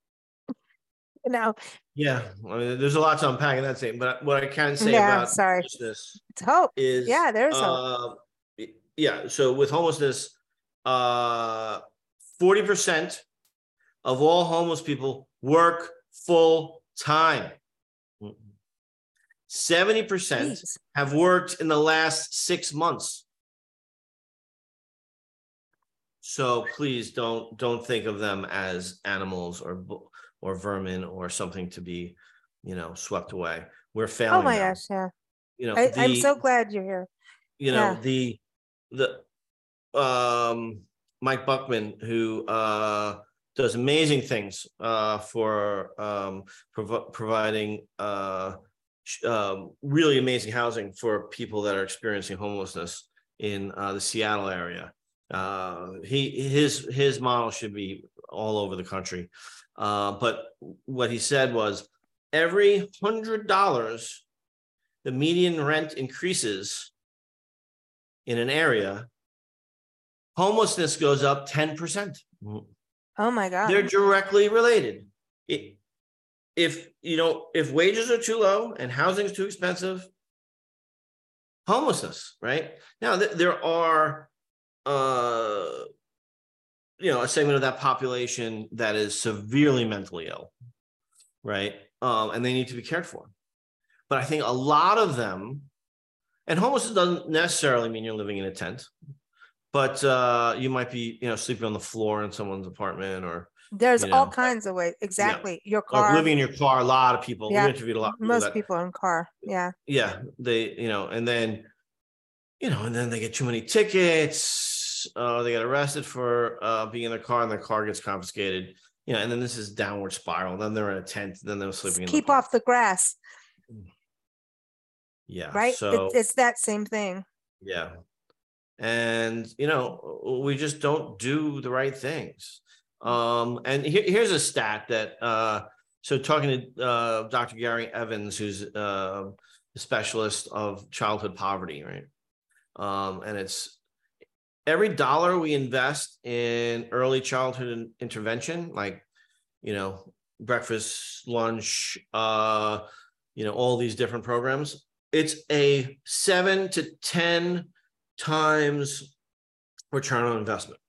You know. Yeah, I mean, there's a lot to unpack in that statement, but what I can say Yeah, about sorry. homelessness It's hope. is yeah, there's hope. uh, yeah. So with homelessness, uh, forty percent of all homeless people work full time. Seventy percent have worked in the last six months. So please don't don't think of them as animals or or vermin or something to be, you know, swept away. We're failing. Oh my them. gosh, yeah. You know, I, I'm so glad you're here. you know Yeah. the the um mike buckman who uh does amazing things uh for um prov- providing uh sh- um, really amazing housing for people that are experiencing homelessness in uh, the seattle area uh he his his model should be all over the country uh but what he said was every hundred dollars the median rent increases in an area, homelessness goes up 10%. Oh my God. They're directly related. It, if you know, if wages are too low and housing is too expensive, homelessness, right? Now th- there are uh you know, a segment of that population that is severely mentally ill, right? Um, and they need to be cared for. But I think a lot of them and homelessness doesn't necessarily mean you're living in a tent, but uh, you might be, you know, sleeping on the floor in someone's apartment or There's you all kinds of ways. Exactly. Your or car. living in your car. A lot of people. yeah. We interviewed a lot of people Most that, people in car. Yeah. yeah, they, you know, and then, you know, and then they get too many tickets. Uh, they get arrested for uh, being in their car, and their car gets confiscated. You know, and then this is downward spiral. Then they're in a tent. Then they're sleeping in the Keep off the grass. yeah. Right. So It- it's that same thing. Yeah. And you know, we just don't do the right things. Um, and here, here's a stat that uh so talking to uh Dr. Gary Evans, who's uh a specialist of childhood poverty, right? Um, and it's every dollar we invest in early childhood intervention, like you know, breakfast, lunch, uh, you know, all these different programs, it's a seven to 10 times return on investment.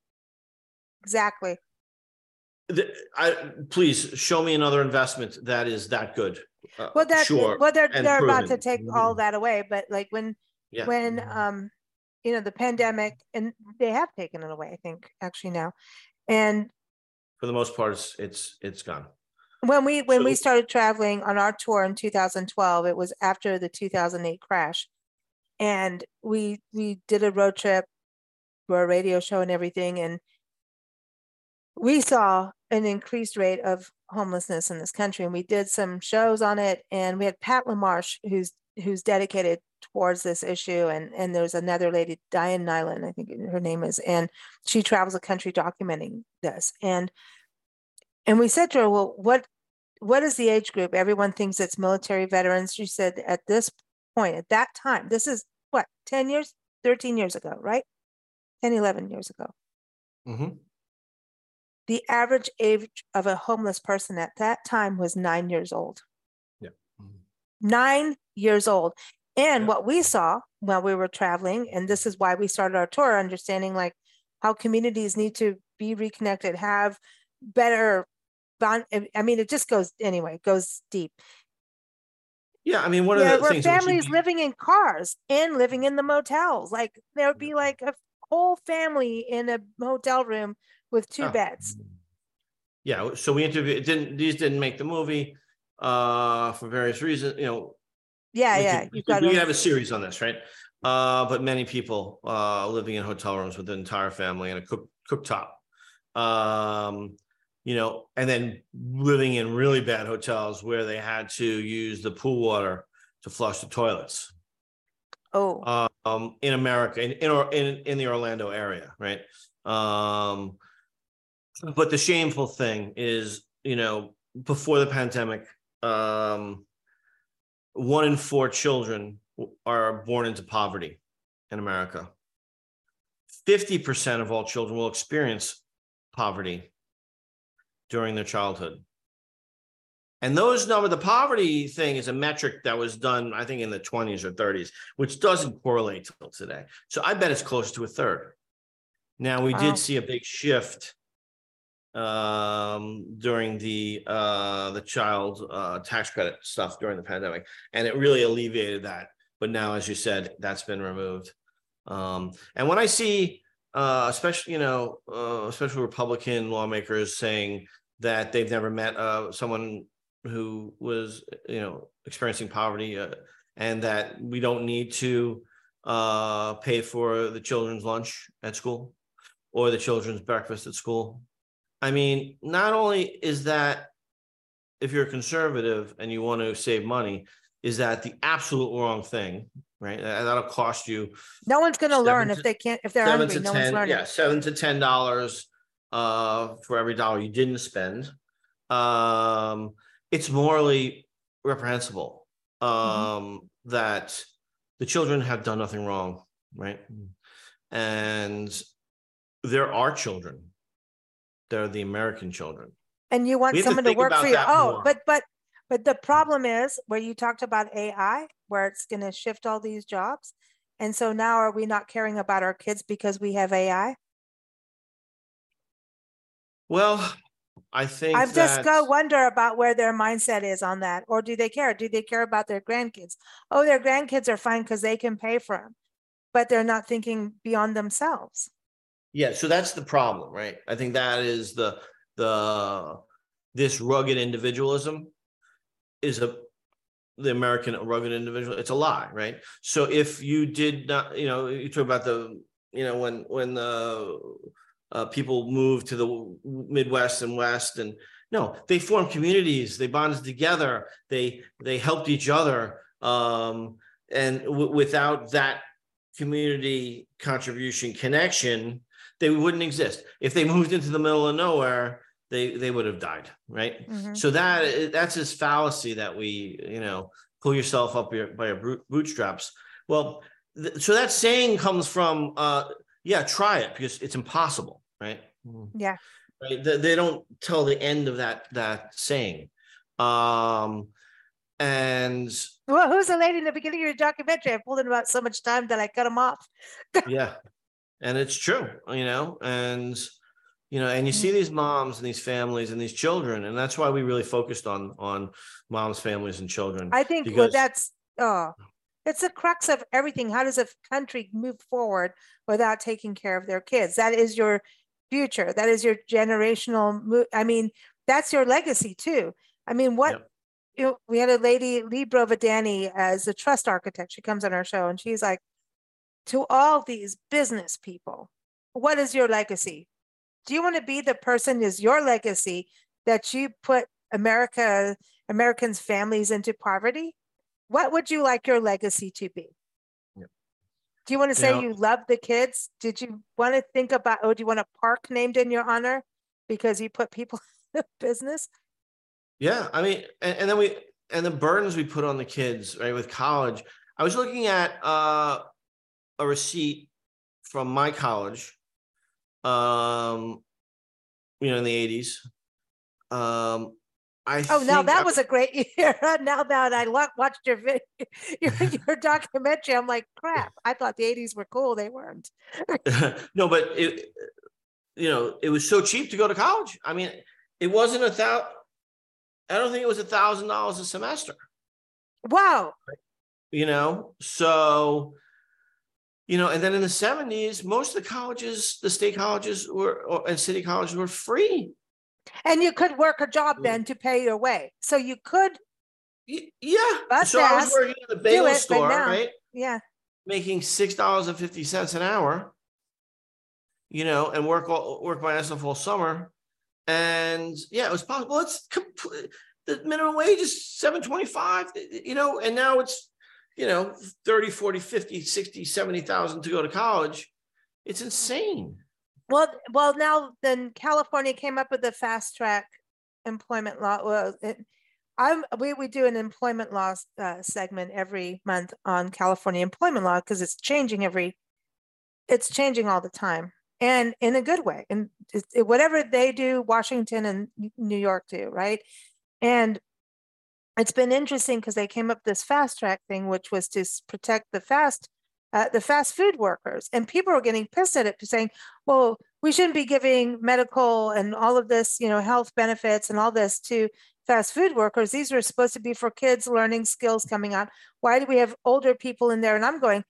Exactly. The- I, please show me another investment that is that good. Uh, Well, that sure. well, they're they're about to. Mm-hmm. take all that away, but like when Yeah. when um you know the pandemic and they have taken it away, I think actually now, and For the most part, it's it's it's gone. when we when we started traveling on our tour in 2012 it was after the 2008 crash. And we we did a road trip for a radio show and everything and we saw an increased rate of homelessness in this country. And we did some shows on it and we had pat lamarche who's who's dedicated towards this issue and and there's another lady diane nilan i think her name is and she travels the country documenting this and and we said to her, well, what what is the age group? Everyone thinks it's military veterans. She said at this point, at that time, this is what, 10 years, 13 years ago, right? 10, 11 years ago. Mhm. The average age of a homeless person at that time was nine years old. Yeah. Nine years old. And what we saw while we were traveling, and this is why we started our tour, understanding like how communities need to be reconnected, have better bond. I- mean, it just goes anyway, it goes deep. Yeah, I mean, one There of the things families be- living in cars and living in the motels. Like there would be like a whole family in a hotel room with two Oh. beds. yeah so we interviewed it didn't these didn't make the movie uh for various reasons you know Yeah, we yeah. could- we could- we have a series on this right? Uh but many people uh living in hotel rooms with the entire family and a cook cooktop. Um you know and then living in really bad hotels where they had to use the pool water to flush the toilets. Oh. Um in america in in, Or- in in the orlando area right? Um but the shameful thing is you know before the pandemic um one in four children are born into poverty in america 50% of all children will experience poverty during their childhood And those number, the poverty thing is a metric that was done, I think, in the 20s or 30s, which doesn't correlate till today. So I bet it's close to a third. Now we Wow. did see a big shift um during the uh the child uh tax credit stuff during the pandemic. And it really alleviated that. But now as you said that's been removed. Um and when i see uh especially you know uh especially republican lawmakers saying that they've never met uh someone who was you know experiencing poverty uh, and that we don't need to uh pay for the children's lunch at school or the children's breakfast at school I mean, not only is that if you're a conservative and you want to save money, is that the absolute wrong thing, right? That- That'll cost you No one's going to learn to- if they can't, if they're seven hungry, to no one's ten, learning. yeah, seven to ten dollars uh for every dollar you didn't spend. Um, it's morally reprehensible um that the children have done nothing wrong, right? And there are children. They're the American children. And you want have to someone to work for you. Oh, more. but, but, but the mm. problem is where you talked about AI, where it's going to shift all these jobs. And so now are we not caring about our kids because we have AI? Well, I think I've just go wonder about where their mindset is on that. Or do they care? Do they care about their grandkids? Oh, their grandkids are fine because they can pay for them, but they're not thinking beyond themselves. Yeah, so that's the problem, right? I think that is the the this rugged individualism is a the American rugged individual. It's a lie, right? So if you did not, you know, you talk about the, you know, when when the uh, people moved to the Midwest and West, and no, they formed communities. They bonded together. They they helped each other, um, and w- without that community contribution connection, they wouldn't exist. If they moved into the middle of nowhere, they they would have died, right? Mhm. So that that's this fallacy that we, you know, pull yourself up your, by your bootstraps. Well, th- so that saying comes from, uh, yeah, try it because it's impossible, right? Yeah. Right. They, they don't tell the end of that that saying. Um, and Well, who's the lady in the beginning of your documentary? I pulled in about so much time that I cut him off. [LAUGHS] yeah and it's true you know and you know and you see these moms and these families and these children and that's why we really focused on on moms families and children I think well, that's oh, it's the crux of everything. How does a country move forward without taking care of their kids? That is your future. That is your generational. Mo- I mean, that's your legacy too. I mean, what you know, we had a lady, Lee Brovadani, as a trust architect. She comes on our show and she's like, to all these business people, what is your legacy? Do you want to be the person is your legacy that you put America, Americans' families into poverty? What would you like your legacy to be? Yep. Do you want to say you love the kids? Did you want to think about, oh, do you want a park named in your honor because you put people [LAUGHS] in business? yeah i mean and, and then we and the burdens we put on the kids right with college i was looking at uh a receipt from my college um you know in the 80s um i Oh, now that I- was a great [LAUGHS] year. now that I lo- watched your video, [LAUGHS] your, your documentary, I'm like, crap. I thought the 80s were cool. They weren't. [LAUGHS] no, but it, you know, it was so cheap to go to college. I mean, it wasn't a thousand. I don't think it was a thousand dollars a semester. Wow. You know, so you know, and then in the seventies, most of the colleges, the state colleges were or, and city colleges were free. And you could work a job mm. then to pay your way. So you could. Yeah. Bust so I was working at the bagel it, store, now- right? Yeah. making six dollars and fifty cents an hour, you know, and work all work my ass off all summer. And yeah, it was possible. It's complete the minimum wage is 725, you know, and now it's, you know, 30, 40, 50, 60, 70,000 to go to college. It's insane. Well, well, now then California came up with the fast track employment law. Well, it, I'm we we do an employment law uh, segment every month on California employment law because it's changing every, it's changing all the time and in a good way. And it, it- whatever they do, Washington and New York do, right? And it's been interesting because they came up this fast track thing, which was to protect the fast uh, the fast food workers, and people are getting pissed at it, saying, "Well, we shouldn't be giving medical and all of this, you know, health benefits and all this to fast food workers. These are supposed to be for kids learning skills coming out. Why do we have older people in there?" And I'm going,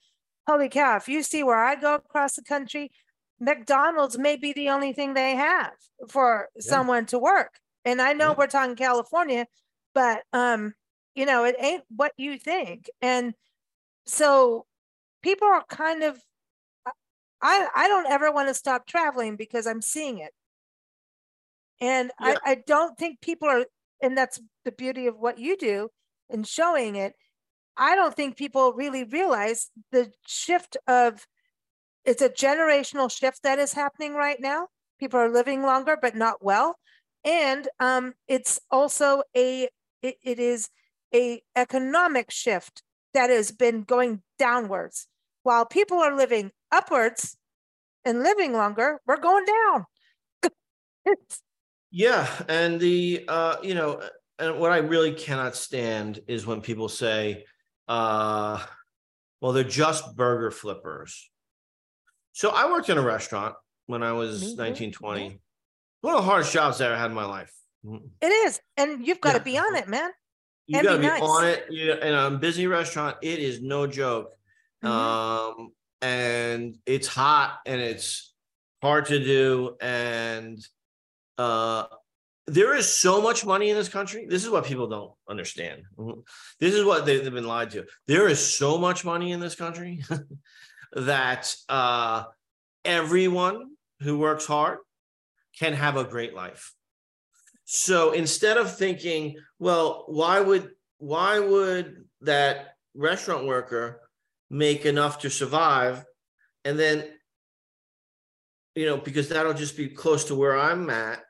"Holy cow! If you see where I go across the country, McDonald's may be the only thing they have for yeah. someone to work." And I know yeah. we're talking California, but um, you know, it ain't what you think. And so people are kind of I I don't ever want to stop traveling because I'm seeing it. And yeah. I, I don't think people are and that's the beauty of what you do in showing it. I don't think people really realize the shift of it's a generational shift that is happening right now. People are living longer, but not well. And um, it's also a it, it is a economic shift that has been going downwards while people are living upwards and living longer, we're going down. yeah, and the uh, you know, and what I really cannot stand is when people say, uh, well, they're just burger flippers. So I worked in a restaurant when I was mm-hmm. 19, 20. One of the hardest jobs I ever had in my life. It is. And you've got yeah. to be on it, man. You got to be, nice. on it. You, in a busy restaurant, it is no joke. Mm-hmm. Um, and it's hot and it's hard to do. And uh, there is so much money in this country. This is what people don't understand. Mm-hmm. This is what they, have been lied to. There is so much money in this country [LAUGHS] that uh, everyone who works hard can have a great life. So instead of thinking, well, why would why would that restaurant worker make enough to survive? And then you know because that'll just be close to where i'm at.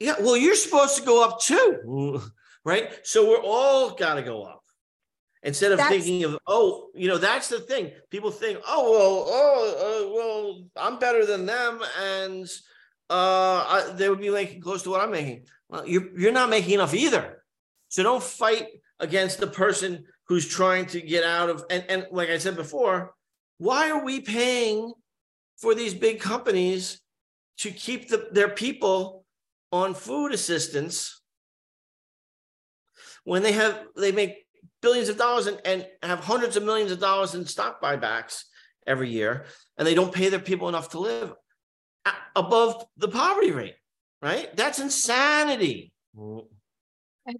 Yeah well you're supposed to go up too [LAUGHS] right? So we're all got to go up. Instead of that's, thinking of oh you know that's the thing. People think oh well oh uh, well i'm better than them and uh I, they would be making close to what i'm making. Well you're you're not making enough either. So don't fight against the person who's trying to get out of and, and like I said before, why are we paying for these big companies to keep the, their people on food assistance when they have they make billions of dollars and, and have hundreds of millions of dollars in stock buybacks every year and they don't pay their people enough to live above the poverty rate right that's insanity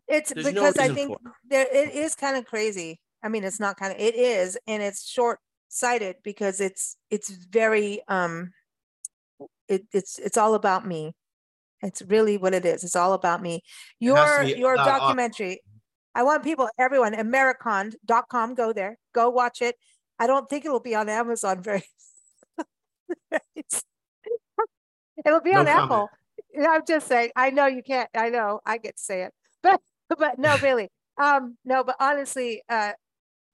it's There's because no I think there it is kind of crazy. I mean, it's not kind of it is, and it's short sighted because it's it's very um it, it's it's all about me. It's really what it is. It's all about me. Your your documentary. I want people, everyone, Americonned.com, go there, go watch it. I don't think it'll be on Amazon very. [LAUGHS] it'll be no on comment. Apple. I'm just saying. I know you can't. I know I get to say it [LAUGHS] but but no, [LAUGHS] really, um, no, but honestly, uh,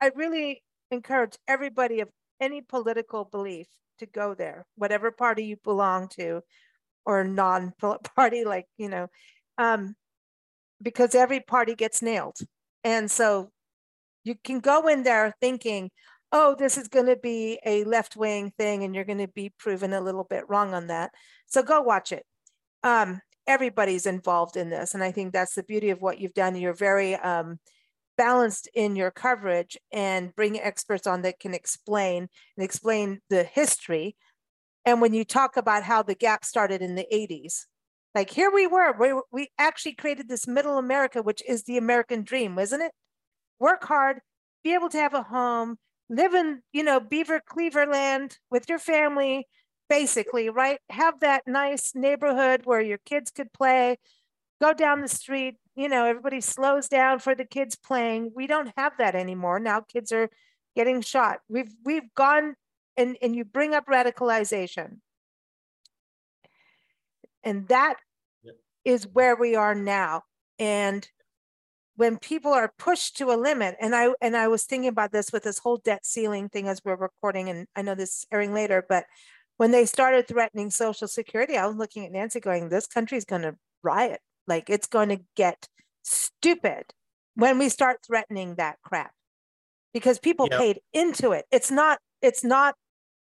I really encourage everybody of any political belief to go there, whatever party you belong to, or non-party, [LAUGHS] like you know, um, because every party gets nailed, and so you can go in there thinking, oh, this is going to be a left-wing thing, and you're going to be proven a little bit wrong on that. So go watch it. Um, everybody's involved in this. And I think that's the beauty of what you've done. You're very um, balanced in your coverage and bring experts on that can explain and explain the history. And when you talk about how the gap started in the 80s, like here we were, we, we actually created this middle America, which is the American dream, isn't it? Work hard, be able to have a home, live in, you know, Beaver Cleaverland with your family, basically, right? Have that nice neighborhood where your kids could play, go down the street, you know, everybody slows down for the kids playing. We don't have that anymore. Now kids are getting shot. We've we've gone and, and you bring up radicalization. And that is where we are now. And when people are pushed to a limit, and I and I was thinking about this with this whole debt ceiling thing as we're recording, and I know this is airing later, but when they started threatening Social Security, I was looking at Nancy going, this country's going to riot. Like it's going to get stupid when we start threatening that crap because people Yep. paid into it. It's not, it's not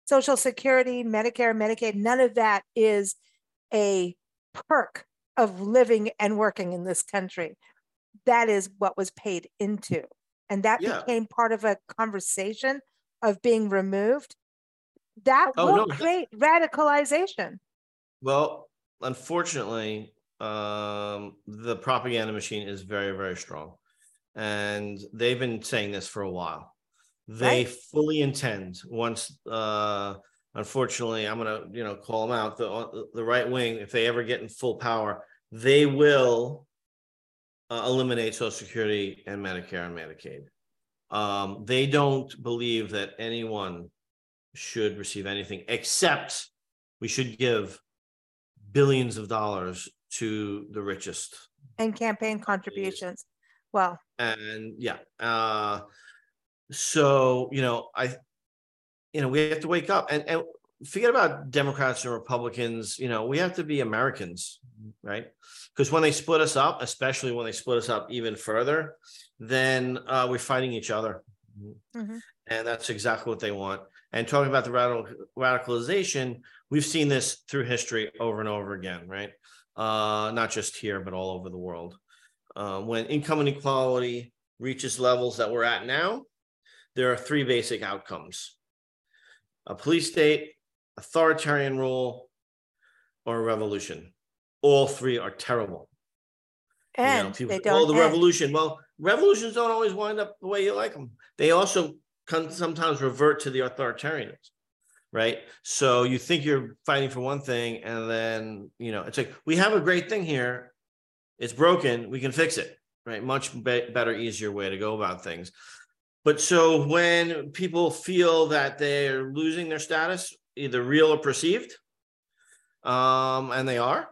Social Security, Medicare, Medicaid, none of that is a perk of living and working in this country. That is what was paid into. And that Yeah. became part of a conversation of being removed. That Oh, will no, create radicalization. Well, unfortunately, um, the propaganda machine is very, very strong. And they've been saying this for a while. They Right. fully intend once uh unfortunately I'm gonna, you know, call them out, the the right wing, if they ever get in full power, they will uh, eliminate Social Security and Medicare and Medicaid. Um, they don't believe that anyone should receive anything except we should give billions of dollars to the richest. and campaign contributions. Well, And yeah, uh, so you know, I, you know, we have to wake up and and forget about Democrats and Republicans. You know, we have to be Americans, right? Because when they split us up, especially when they split us up even further, then uh, we're fighting each other. mhm. and that's exactly what they want. And talking about the radical radicalization, we've seen this through history over and over again, right? Uh, not just here, but all over the world. Uh, when income inequality reaches levels that we're at now, there are three basic outcomes: a police state, authoritarian rule, or a revolution. All three are terrible. You know, and people they don't. oh, the end. revolution. Well, revolutions don't always wind up the way you like them. They also can sometimes revert to the authoritarians, right? So you think you're fighting for one thing, and then you know it's like we have a great thing here. It's broken. We can fix it, right? Much be- better, easier way to go about things. But so when people feel that they're losing their status, either real or perceived, um, and they are,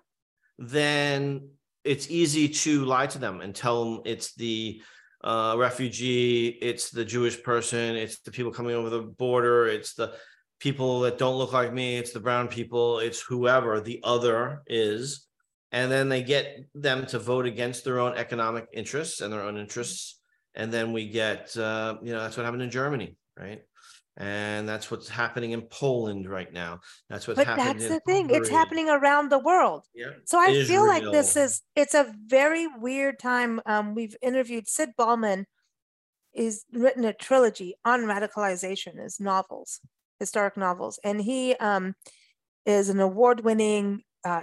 then it's easy to lie to them and tell them it's the uh, refugee, it's the Jewish person, it's the people coming over the border, it's the people that don't look like me, it's the brown people, it's whoever the other is. And then they get them to vote against their own economic interests and their own interests. And then we get, uh, you know, that's what happened in Germany, right? And that's what's happening in Poland right now. That's what's But happening. that's the thing. It's happening around the world. Yeah. So I feel like this is it's a very weird time. Um, we've interviewed Sid Balman. He's written a trilogy on radicalization, his novels, historic novels, and he um, is an award-winning uh,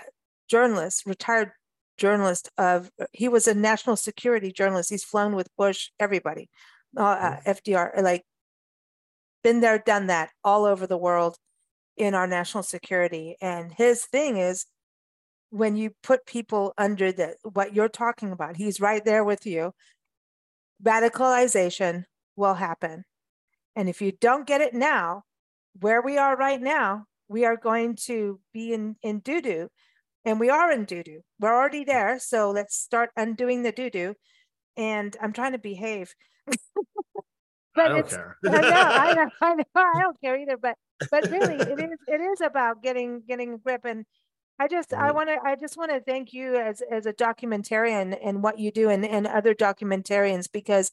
journalist, retired journalist of. He was a national security journalist. He's flown with Bush, everybody, uh, uh, FDR, like been there, done that all over the world in our national security. And his thing is when you put people under the what you're talking about, he's right there with you. Radicalization will happen. And if you don't get it now, where we are right now, we are going to be in, in doo doo. And we are in doo doo. We're already there. So let's start undoing the doo doo. And I'm trying to behave. [LAUGHS] I don't care. I know, I [LAUGHS] know, I know. I don't care either. But but really, it is it is about getting getting a grip. And I just I want to I just want to thank you as as a documentarian and what you do and and other documentarians because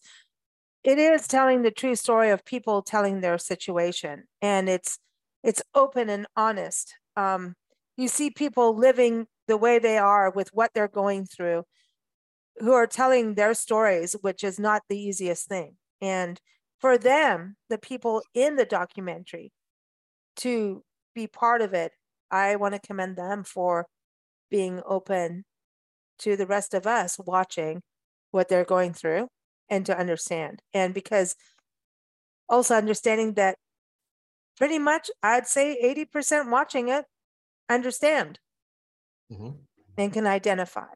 it is telling the true story of people telling their situation and it's it's open and honest. Um, you see people living the way they are with what they're going through who are telling their stories, which is not the easiest thing. And for them, the people in the documentary, to be part of it, I want to commend them for being open to the rest of us watching what they're going through and to understand. And because also understanding that pretty much, I'd say 80% watching it understand Mhm. and can identify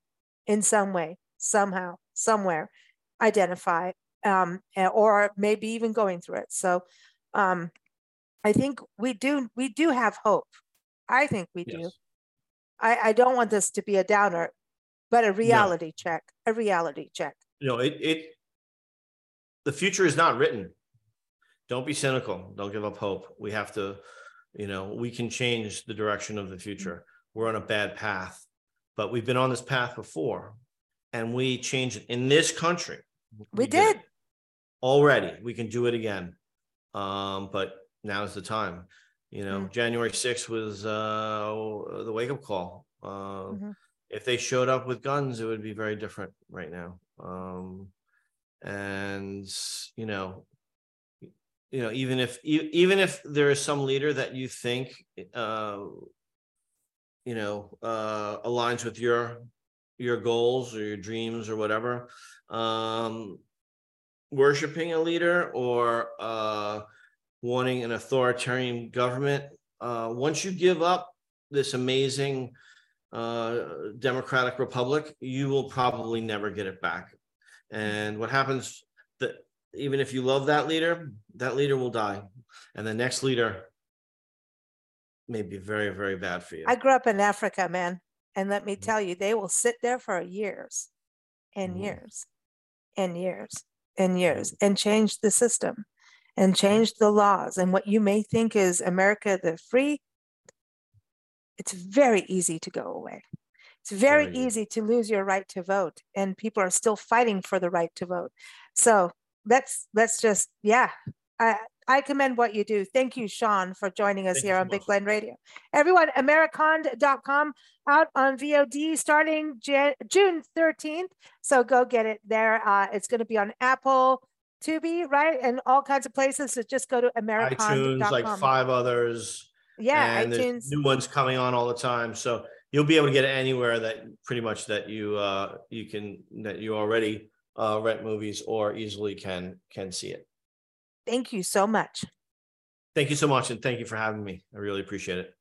in some way, somehow, somewhere, identify, um, or maybe even going through it. So, um, I think we do we do have hope. I think we do. I, I don't want this to be a downer, but a reality check, a reality check. you know it it the future is not written don't be cynical don't give up hope we have to you know we can change the direction of the future we're on a bad path but we've been on this path before and we changed it in this country We did did. Already. We can do it again. Um, but now's the time. You know, Mm. January 6th was uh, the wake up call. Uh, Mhm. If they showed up with guns, it would be very different right now. Um, and you know, you know, even if even if there is some leader that you think, uh, you know, uh, aligns with your your goals or your dreams or whatever, um, worshiping a leader or uh, wanting an authoritarian government, uh, once you give up this amazing uh, democratic republic, you will probably never get it back. And what happens that even if you love that leader, that leader will die, and the next leader may be very, very bad for you. I grew up in Africa, man. And let Mm-hmm. me tell you, they will sit there for years and Mhm. years and years and years and change the system and change the laws. And what you may think is America the free, it's very easy to go away. It's very Very easy to lose your right to vote. And people are still fighting for the right to vote. So let's let's just, yeah. I I commend what you do. Thank you, Sean, for joining us Thank here on Big. Blend Radio. Everyone, Americonned.com out on VOD starting Jan- June 13th. So go get it there. Uh, it's going to be on Apple, Tubi, right? And all kinds of places. So just go to Americonned.com. iTunes, like five others. Yeah, and iTunes. New ones coming on all the time. So you'll be able to get it anywhere that pretty much that you uh you can that you already uh rent movies or easily can can see it. Thank you so much. Thank you so much and thank you for having me. I really appreciate it.